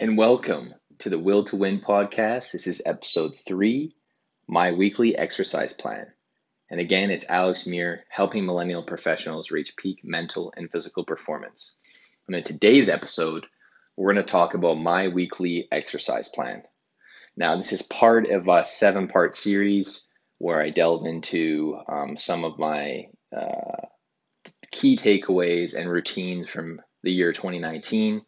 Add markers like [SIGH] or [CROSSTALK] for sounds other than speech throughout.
and welcome to the Will to Win podcast. This is episode three, my weekly exercise plan. And again, it's Alex Muir helping millennial professionals reach peak mental and physical performance. And in today's episode, we're going to talk about my weekly exercise plan. Now, this is part of a seven part series where I delve into um, some of my uh, key takeaways and routines from the year 2019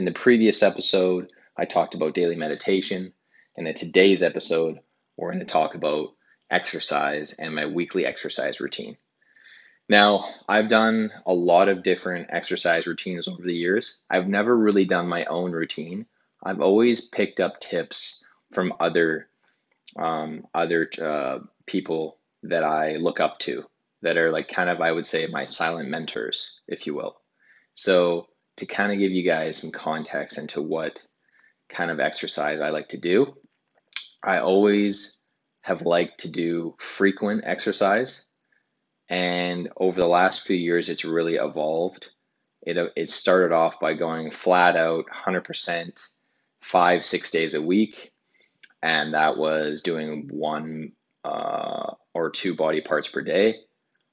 in the previous episode, I talked about daily meditation. And in today's episode, we're going to talk about exercise and my weekly exercise routine. Now, I've done a lot of different exercise routines over the years. I've never really done my own routine. I've always picked up tips from other um, other uh, people that I look up to that are like kind of I would say my silent mentors, if you will. So to kind of give you guys some context into what kind of exercise I like to do, I always have liked to do frequent exercise. And over the last few years, it's really evolved. It, it started off by going flat out 100%, five, six days a week. And that was doing one uh, or two body parts per day.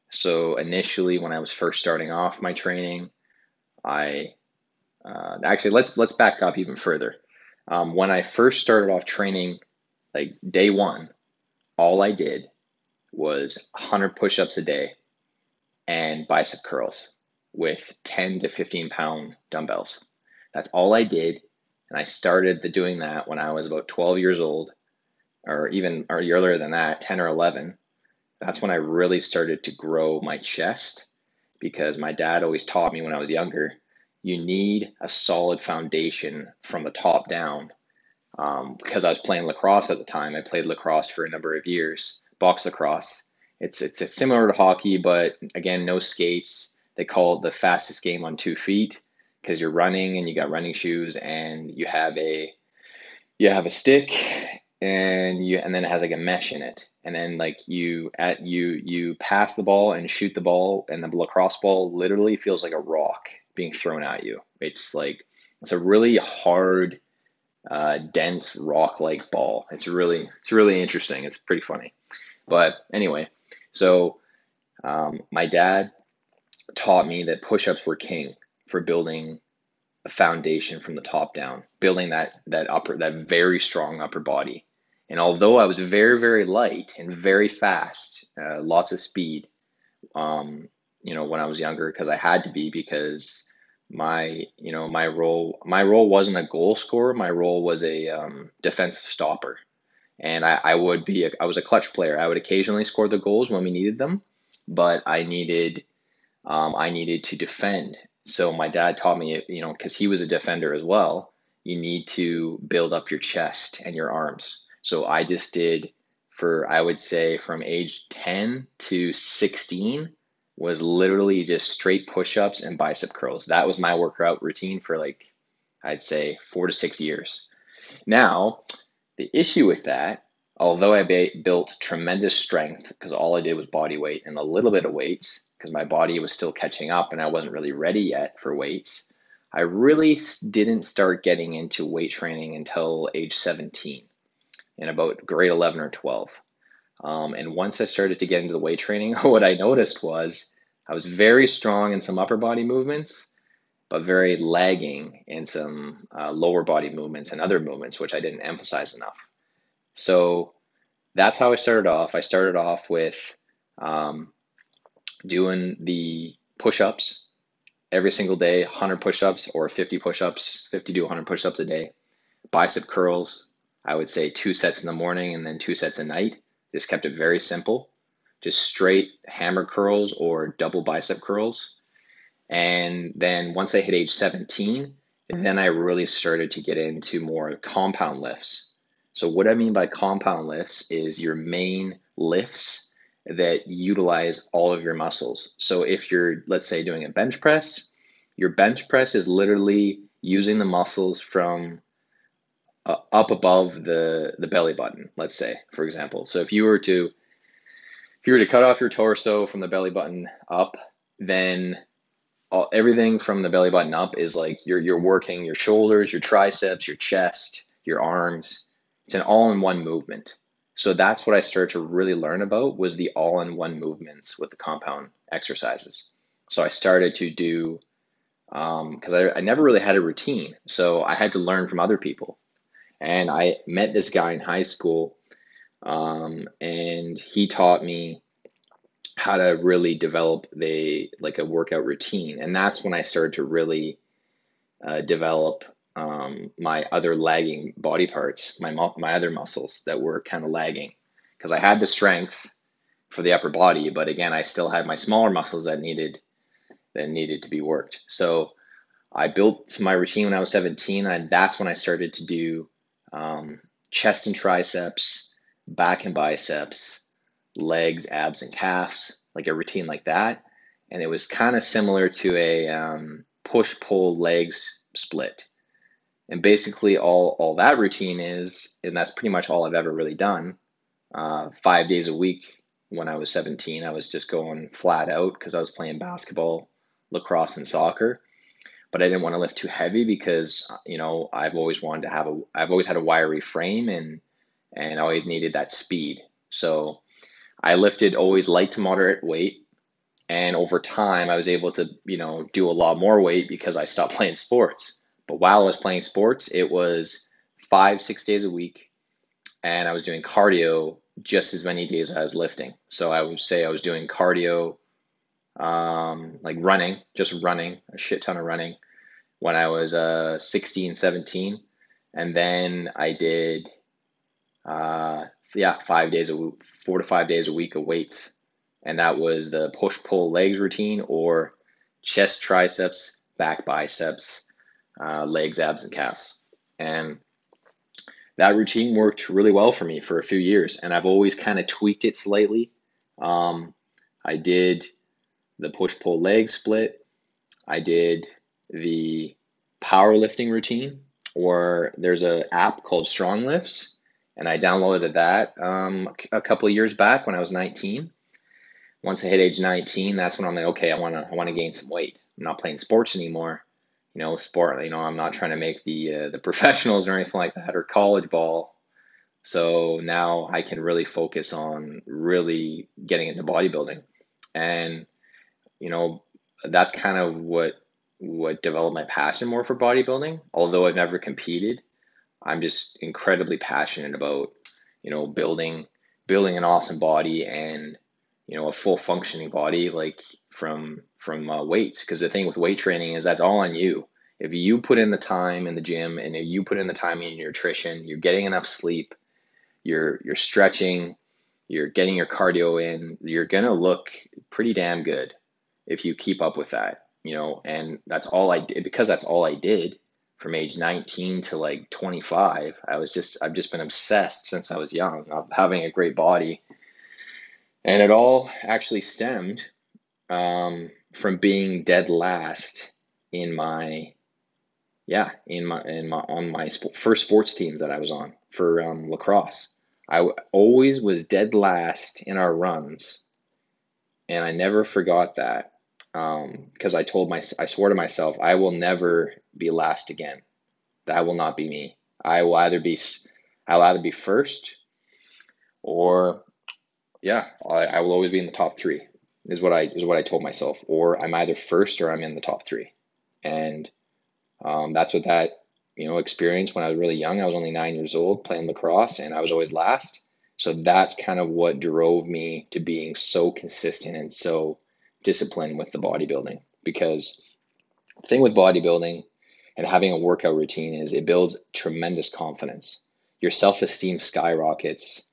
So initially, when I was first starting off my training, I uh, actually let's let's back up even further. Um, when I first started off training, like day one, all I did was 100 push-ups a day and bicep curls with 10 to 15 pound dumbbells. That's all I did, and I started the, doing that when I was about 12 years old, or even or earlier than that, 10 or 11. That's when I really started to grow my chest because my dad always taught me when I was younger you need a solid foundation from the top down. Um, because I was playing lacrosse at the time, I played lacrosse for a number of years, box lacrosse. It's it's, it's similar to hockey, but again, no skates. They call it the fastest game on two feet because you're running and you got running shoes and you have a you have a stick and you and then it has like a mesh in it and then like you at you you pass the ball and shoot the ball and the lacrosse ball literally feels like a rock being thrown at you. It's like it's a really hard, uh, dense rock-like ball. It's really it's really interesting. It's pretty funny, but anyway, so um, my dad taught me that push-ups were king for building a foundation from the top down, building that that upper that very strong upper body. And although I was very very light and very fast, uh, lots of speed, um, you know, when I was younger because I had to be because my you know my role my role wasn't a goal scorer my role was a um, defensive stopper. And I, I would be a, I was a clutch player. I would occasionally score the goals when we needed them but I needed um, I needed to defend. So my dad taught me you know because he was a defender as well you need to build up your chest and your arms. So I just did for I would say from age 10 to 16 was literally just straight push-ups and bicep curls. That was my workout routine for like I'd say 4 to 6 years. Now, the issue with that, although I ba- built tremendous strength because all I did was body weight and a little bit of weights because my body was still catching up and I wasn't really ready yet for weights, I really didn't start getting into weight training until age 17 in about grade 11 or 12. Um, and once I started to get into the weight training, [LAUGHS] what I noticed was I was very strong in some upper body movements, but very lagging in some uh, lower body movements and other movements, which I didn't emphasize enough. So that's how I started off. I started off with um, doing the push ups every single day 100 push ups or 50 push ups, 50 to 100 push ups a day. Bicep curls, I would say two sets in the morning and then two sets at night. Just kept it very simple, just straight hammer curls or double bicep curls. And then once I hit age 17, mm-hmm. then I really started to get into more compound lifts. So, what I mean by compound lifts is your main lifts that utilize all of your muscles. So, if you're, let's say, doing a bench press, your bench press is literally using the muscles from uh, up above the the belly button let's say for example so if you were to if you were to cut off your torso from the belly button up then all, everything from the belly button up is like you're you're working your shoulders, your triceps, your chest, your arms. It's an all-in-one movement. So that's what I started to really learn about was the all-in-one movements with the compound exercises. So I started to do because um, I, I never really had a routine. So I had to learn from other people. And I met this guy in high school, um, and he taught me how to really develop the like a workout routine, and that's when I started to really uh, develop um, my other lagging body parts, my my other muscles that were kind of lagging, because I had the strength for the upper body, but again, I still had my smaller muscles that needed that needed to be worked. So I built my routine when I was 17, and that's when I started to do um, chest and triceps, back and biceps, legs, abs, and calves, like a routine like that. And it was kind of similar to a um, push pull legs split. And basically, all, all that routine is, and that's pretty much all I've ever really done. Uh, five days a week when I was 17, I was just going flat out because I was playing basketball, lacrosse, and soccer. But I didn't want to lift too heavy because uh, you know I've always wanted to have a I've always had a wiry frame and and always needed that speed. So I lifted always light to moderate weight. And over time, I was able to, you know, do a lot more weight because I stopped [LAUGHS] playing sports. But while I was playing sports, it was five, six days a week. And I was doing cardio just as many days as I was lifting. So I would say I was doing cardio, um, like running, just running, a shit ton of running when I was uh, 16, 17. And then I did uh, yeah, five days a week, four to five days a week of weights. And that was the push pull legs routine or chest, triceps, back biceps, uh, legs, abs, and calves. And that routine worked really well for me for a few years. And I've always kind of tweaked it slightly. Um, I did the push pull leg split. I did the powerlifting routine, or there's an app called StrongLifts and I downloaded that um, a couple of years back when I was 19. Once I hit age 19, that's when I'm like, okay, I want to I want to gain some weight. I'm not playing sports anymore. You know, sport. You know, I'm not trying to make the uh, the [LAUGHS] professionals or anything like that or college ball. So now I can really focus on really getting into bodybuilding, and you know, that's kind of what what developed my passion more for bodybuilding. Although I've never competed, I'm just incredibly passionate about, you know, building building an awesome body and you know a full functioning body like from from uh, weights. Because the thing with weight training is that's all on you. If you put in the time in the gym and if you put in the time in your nutrition you're getting enough sleep you're you're stretching you're getting your cardio in you're gonna look pretty damn good if you keep up with that you know and that's all i did because that's all i did from age 19 to like 25. I was just, I've just been obsessed since I was young of having a great body. And it all actually stemmed um, from being dead last in my, yeah, in my, in my, on my sp- first sports teams that I was on for um, lacrosse. I w- always was dead last in our runs. And I never forgot that because um, I told my I swore to myself I will never be last again. That will not be me. I will either be I'll either be first or yeah, I, I will always be in the top three. Is what I is what I told myself. Or I'm either first or I'm in the top three, and um, that's what that you know experience when I was really young. I was only nine years old playing lacrosse, and I was always last. So that's kind of what drove me to being so consistent and so discipline with the bodybuilding because the thing with bodybuilding and having a workout routine is it builds tremendous confidence. Your self esteem skyrockets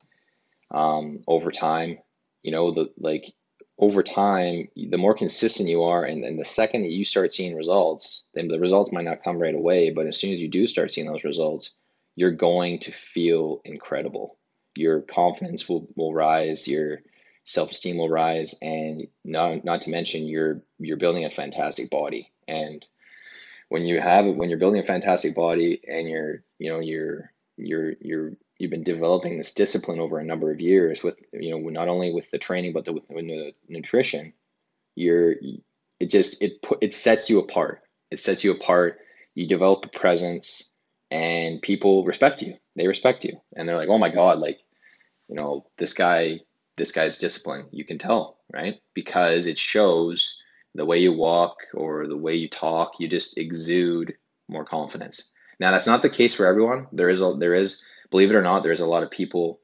um, over time. You know, the like over time, the more consistent you are, and, and the second that you start seeing results, then the results might not come right away, but as soon as you do start seeing those results, you're going to feel incredible. Your confidence will, will rise. Your self-esteem will rise and not, not to mention you're you're building a fantastic body and when you have when you're building a fantastic body and you're you know you're you're you're you've been developing this discipline over a number of years with you know not only with the training but the, with the nutrition you're it, just it it sets you apart. It sets you apart. You develop a presence, and people respect you. They respect you, and they're like, oh my god, like you know this guy this guy's disciplined. You can tell, right? Because it shows the way you walk or the way you talk. You just exude more confidence. Now that's not the case for everyone. There is a there is believe it or not, there's a lot of people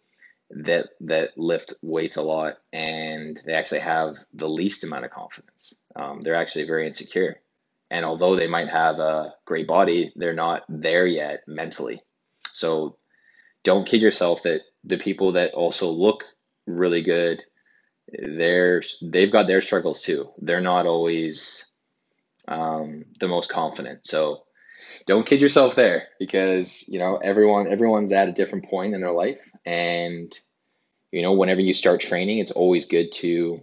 that that lift weights a lot and they actually have the least amount of confidence. Um, they're actually very insecure, and although they might have a great body, they're not there yet mentally. So don't kid yourself that the people that also look really good, they're they've got their struggles too. They're not always um, the most confident. So don't kid yourself there because you know everyone everyone's at a different point in their life. And you know whenever you start training it's always good to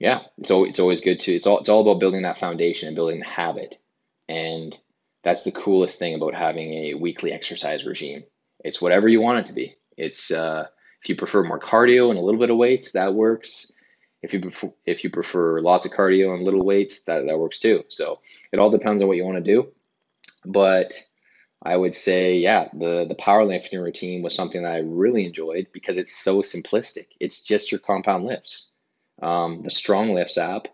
yeah it's always, it's always good to it's all it's all about building that foundation and building the habit. And that's the coolest thing about having a weekly exercise regime. It's whatever you want it to be. It's uh, if you prefer more cardio and a little bit of weights that works if you prefer, if you prefer lots of cardio and little weights that, that works too so it all depends on what you want to do but I would say, yeah, the the powerlifting routine was something that I really enjoyed because it's so simplistic. It's just your compound lifts. Um, the StrongLifts app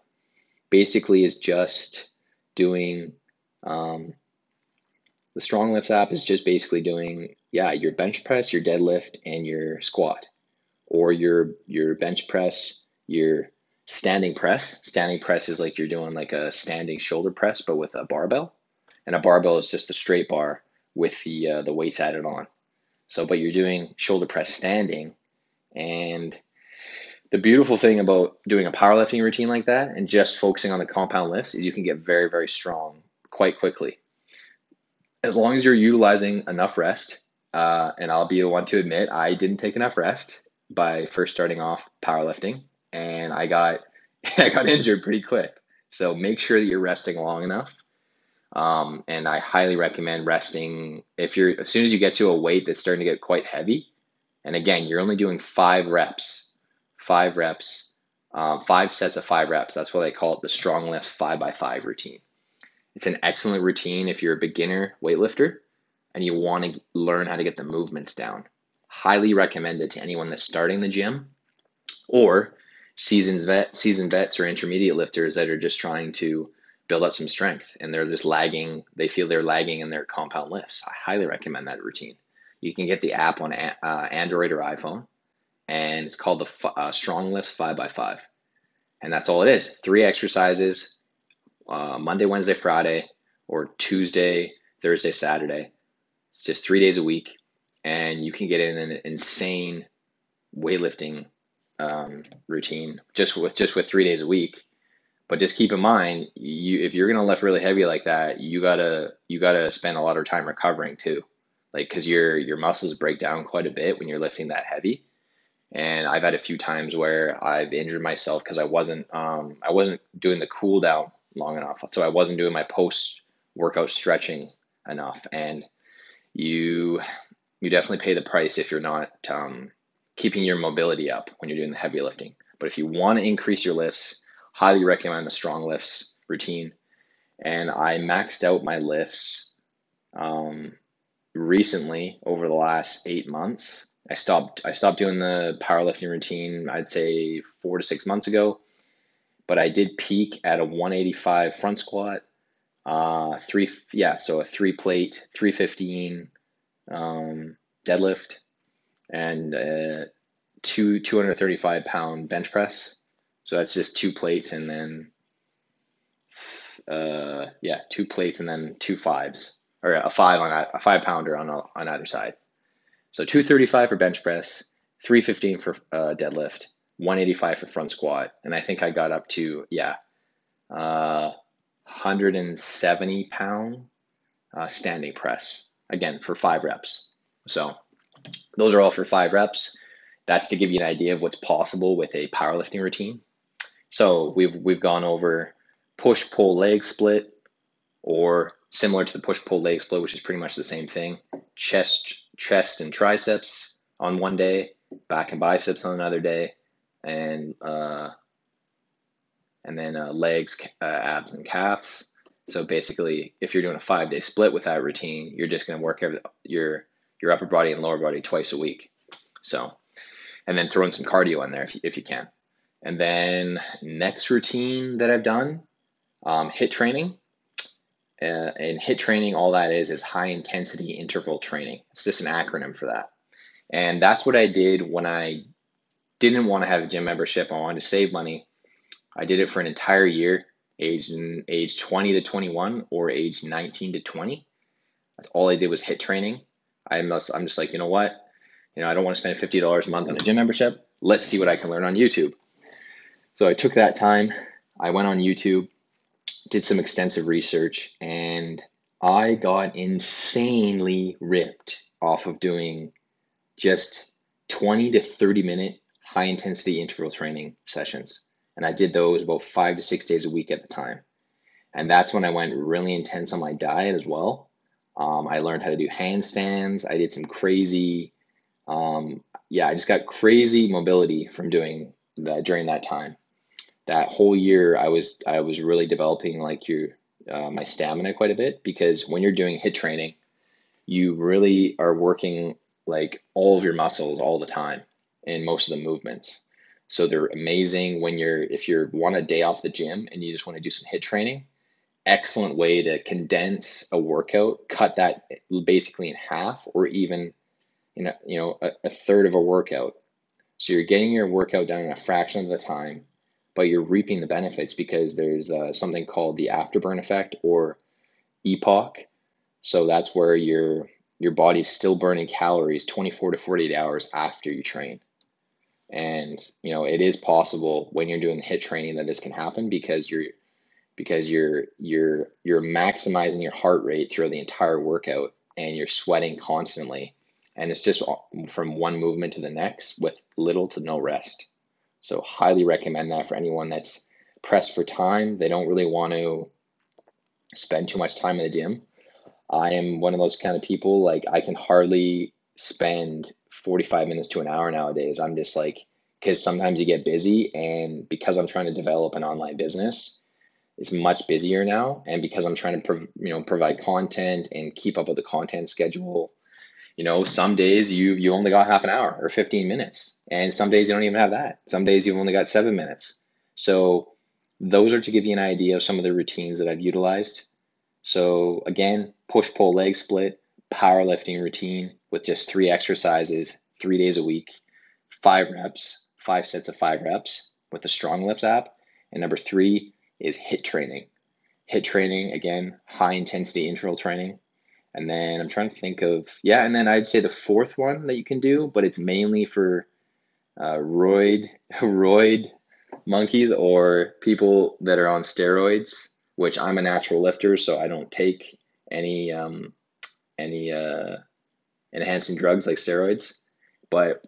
basically is just doing um, the StrongLifts app is just basically doing yeah your bench press, your deadlift, and your squat, or your your bench press, your standing press. Standing press is like you're doing like a standing shoulder press, but with a barbell and a barbell is just a straight bar with the uh, the weights added on. So, but you're doing shoulder press standing, and the beautiful thing about doing a powerlifting routine like that and just focusing on the compound lifts is you can get very very strong quite quickly. As long as you're utilizing enough rest, uh, and I'll be the one to admit I didn't take enough rest by first starting off powerlifting, and I got [LAUGHS] I got injured pretty quick. So make sure that you're resting long enough um, and I highly recommend resting if you're as soon as you get to a weight that's starting to get quite heavy. And again, you're only doing five reps, five reps, um, five sets of five reps. That's why they call it the strong lift five by five routine. It's an excellent routine if you're a beginner weightlifter and you want to learn how to get the movements down. Highly recommend it to anyone that's starting the gym or seasoned vet, seasoned vets or intermediate lifters that are just trying to build up some strength and they're just lagging they feel they're lagging in their compound lifts. I highly recommend that routine. You can get the app on uh, android or iphone and it's called the uh, StrongLifts 5x5 and that's all it is. Three exercises uh, monday wednesday friday or tuesday thursday saturday it's just three days a week and you can get in an insane weightlifting um, routine just with just with three days a week. But just keep in mind, you if you're gonna lift really heavy like that, you gotta you gotta spend a lot of time recovering too, like because your your muscles break down quite a bit when you're lifting that heavy. And I've had a few times where I've injured myself because I wasn't um, I wasn't doing the cool down long enough, so I wasn't doing my post workout stretching enough, and you you definitely pay the price if you're not um, keeping your mobility up when you're doing the heavy lifting. But if you want to increase your lifts, highly recommend the StrongLifts routine. And I maxed out my lifts um, recently over the last eight months. I stopped I stopped doing the powerlifting routine, I'd say four to six months ago. But I did peak at a 185 front squat, uh, three yeah, so a three plate, 315 um, deadlift, and uh, two 235 pound bench press. So that's just two plates and then, uh, yeah, two plates and then two fives or a five on a five pounder on on either side. So 235 for bench press, 315 for uh, deadlift, 185 for front squat, and I think I got up to yeah, uh, 170 pound uh, standing press again for five reps. So those are all for five reps. That's to give you an idea of what's possible with a powerlifting routine. So we've we've gone over push pull leg split, or similar to the push pull leg split, which is pretty much the same thing. Chest chest and triceps on one day, back and biceps on another day, and uh, and then uh, legs, uh, abs, and calves. So basically, if you're doing a five day split with that routine, you're just going to work every, your your upper body and lower body twice a week. So, and then throw in some cardio in there if you, if you can. And then next routine that I've done, um, HIIT training. Uh, and HIIT training, all that is is high intensity interval training. It's just an acronym for that. And that's what I did when I didn't want to have a gym membership. I wanted to save money. I did it for an entire year, age age 20 to 21 or age 19 to 20. That's all I did was HIIT training. I must, I'm just like, you know what? You know, I don't want to spend $50 a month on a gym membership. Let's see what I can learn on YouTube. So I took that time. I went on YouTube, did some extensive research, and I got insanely ripped off of doing just 20 to 30 minute high intensity interval training sessions. And I did those about five to six days a week at the time. And that's when I went really intense on my diet as well. Um, I learned how to do handstands. I did some crazy, um, yeah, I just got crazy mobility from doing that during that time. That whole year, I was I was really developing like your uh, my stamina quite a bit because when you're doing HIIT training, you really are working like all of your muscles all the time in most of the movements. So they're amazing when you're if you're want a day off the gym and you just want to do some HIIT training. Excellent way to condense a workout, cut that basically in half, or even you know you know a, a third of a workout. So you're getting your workout done in a fraction of the time, but you're reaping the benefits because there's uh, something called the afterburn effect or EPOC. So that's where your your body's still burning calories 24 to 48 hours after you train. And you know, it is possible when you're doing HIIT training that this can happen because you're because you're you're you're maximizing your heart rate throughout the entire workout and you're sweating constantly. And it's just from one movement to the next with little to no rest. So highly recommend that for anyone that's pressed for time. They don't really want to spend too much time in the gym. I am one of those kind of people like I can hardly spend 45 minutes to an hour nowadays. I'm just like, because sometimes you get busy, and because I'm trying to develop an online business, it's much busier now. And because I'm trying to, prov- you know, provide content and keep up with the content schedule, you know, some days you you only got half an hour or 15 minutes, and some days you don't even have that. Some days you've only got seven minutes. So those are to give you an idea of some of the routines that I've utilized. So again, push pull leg split, powerlifting routine with just three exercises, three days a week, five reps, five sets of five reps with the StrongLifts app. And number three is HIIT training. HIIT training, again, high intensity interval training. And then I'm trying to think of, yeah, and then I'd say the fourth one that you can do, but it's mainly for uh, roid, [LAUGHS] roid monkeys or people that are on steroids, which I'm a natural lifter, so I don't take any um, any uh, enhancing drugs like steroids, but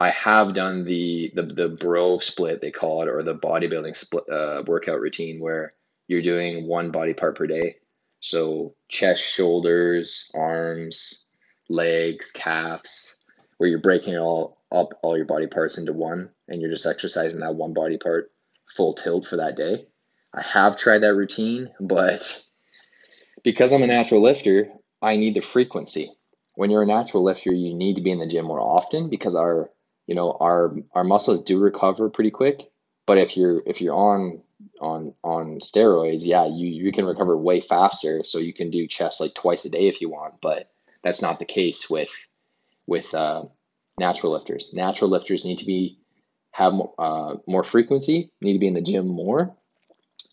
I have done the the the bro split they call it or the bodybuilding split uh, workout routine where you're doing one body part per day. So chest, shoulders, arms, legs, calves, where you're breaking it all up all your body parts into one and you're just exercising that one body part full tilt for that day. I have tried that routine, but because I'm a natural lifter, I need the frequency. When you're a natural lifter, you need to be in the gym more often because our, you know, our our muscles do recover pretty quick. But if you're if you're on on on steroids, yeah, you you can recover way faster. So you can do chest like twice a day if you want. But that's not the case with with uh, natural lifters. Natural lifters need to be have uh, more frequency, need to be in the gym more,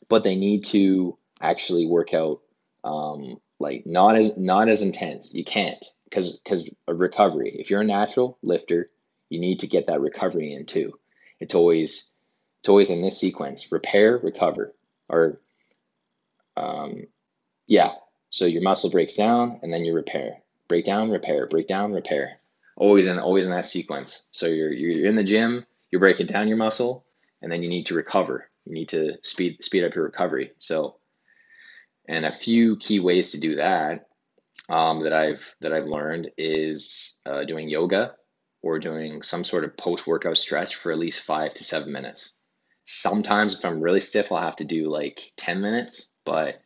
but they need to actually work out um, like not as not as intense. You can't because because recovery. If you're a natural lifter, you need to get that recovery in too. It's always it's always in this sequence: repair, recover, or um, yeah. So your muscle breaks down, and then you repair. Break down, repair. Break down, repair. Always in always in that sequence. So you're you're in the gym, you're breaking down your muscle, and then you need to recover. You need to speed speed up your recovery. So and a few key ways to do that um, that I've that I've learned is uh, doing yoga or doing some sort of post workout stretch for at least five to seven minutes. Sometimes if I'm really stiff, I'll have to do like 10 minutes, but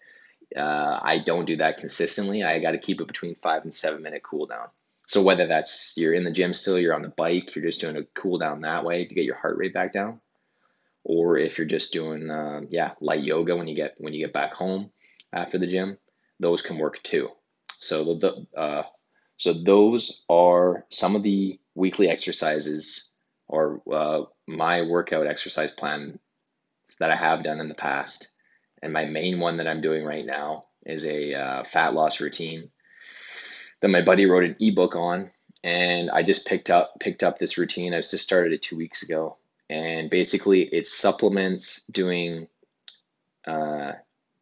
uh, I don't do that consistently. I got to keep it between five and seven minute cool down. So whether that's you're in the gym still, you're on the bike, you're just doing a cool down that way to get your heart rate back down, or if you're just doing uh, yeah light yoga when you get when you get back home after the gym, those can work too. So the, uh, so those are some of the weekly exercises or uh, my workout exercise plan that I have done in the past. And my main one that I'm doing right now is a uh, fat loss routine that my buddy wrote an ebook on. And I just picked up picked up this routine. I just started it two weeks ago, and basically it supplements doing uh,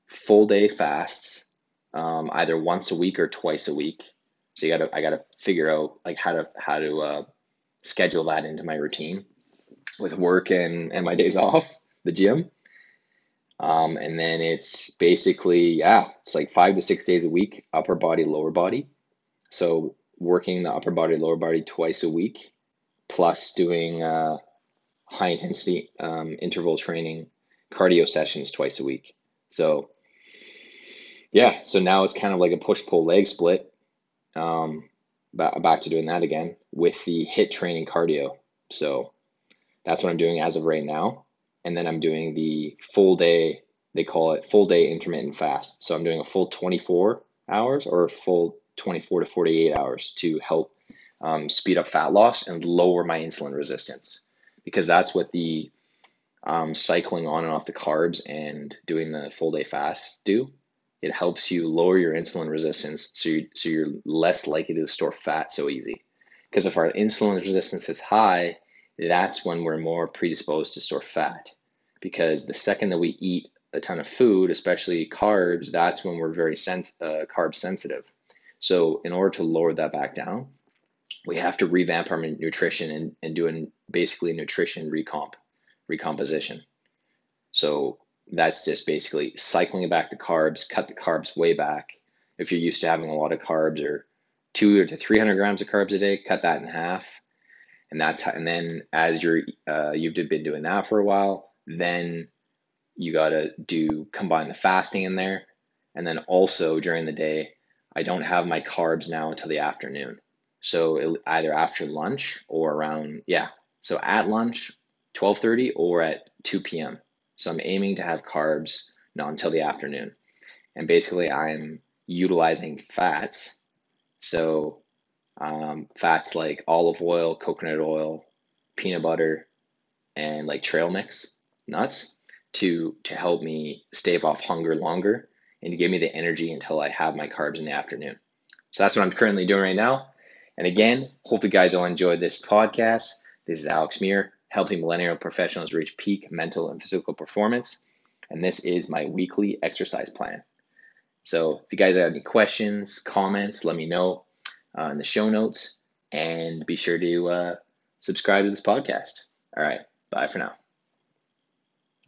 full day fasts, um, either once a week or twice a week. So you gotta I gotta figure out like how to how to uh, schedule that into my routine with work and and my days off, the gym. Um, and then it's basically, yeah, it's like five to six days a week, upper body, lower body. So working the upper body, lower body twice a week, plus doing uh, high intensity um, interval training, cardio sessions twice a week. So yeah, so now it's kind of like a push pull leg split. Um, back, to doing that again with the HIIT training cardio. So that's what I'm doing as of right now and then I'm doing the full day, they call it full day intermittent fast. So I'm doing a full 24 hours or a full 24 to 48 hours to help um, speed up fat loss and lower my insulin resistance because that's what the um, cycling on and off the carbs and doing the full day fast do. It helps you lower your insulin resistance so, you, so you're less likely to store fat so easy. Because if our insulin resistance is high, that's when we're more predisposed to store fat because the second that we eat a ton of food, especially carbs, that's when we're very sens- uh, carb sensitive. So, in order to lower that back down, we have to revamp our nutrition and, and do an, basically nutrition recomp, recomposition. So, that's just basically cycling back the carbs, cut the carbs way back. If you're used to having a lot of carbs or two to 300 grams of carbs a day, cut that in half. And that's how, and then as you're uh, you've been doing that for a while, then you got to do combine the fasting in there. And then also during the day, I don't have my carbs now until the afternoon. So it, either after lunch or around, yeah. So at lunch, 12:30 or at 2 p.m. So I'm aiming to have carbs not until the afternoon. And basically I'm utilizing fats. So um, fats like olive oil, coconut oil, peanut butter, and like trail mix nuts to to help me stave off hunger longer and to give me the energy until I have my carbs in the afternoon. So that's what I'm currently doing right now. And again, hope you guys all enjoyed this podcast. This is Alex Muir, helping millennial professionals reach peak mental and physical performance. And this is my weekly exercise plan. So if you guys have any questions, comments, let me know uh, in the show notes. And be sure to uh, subscribe to this podcast. All right. Bye for now.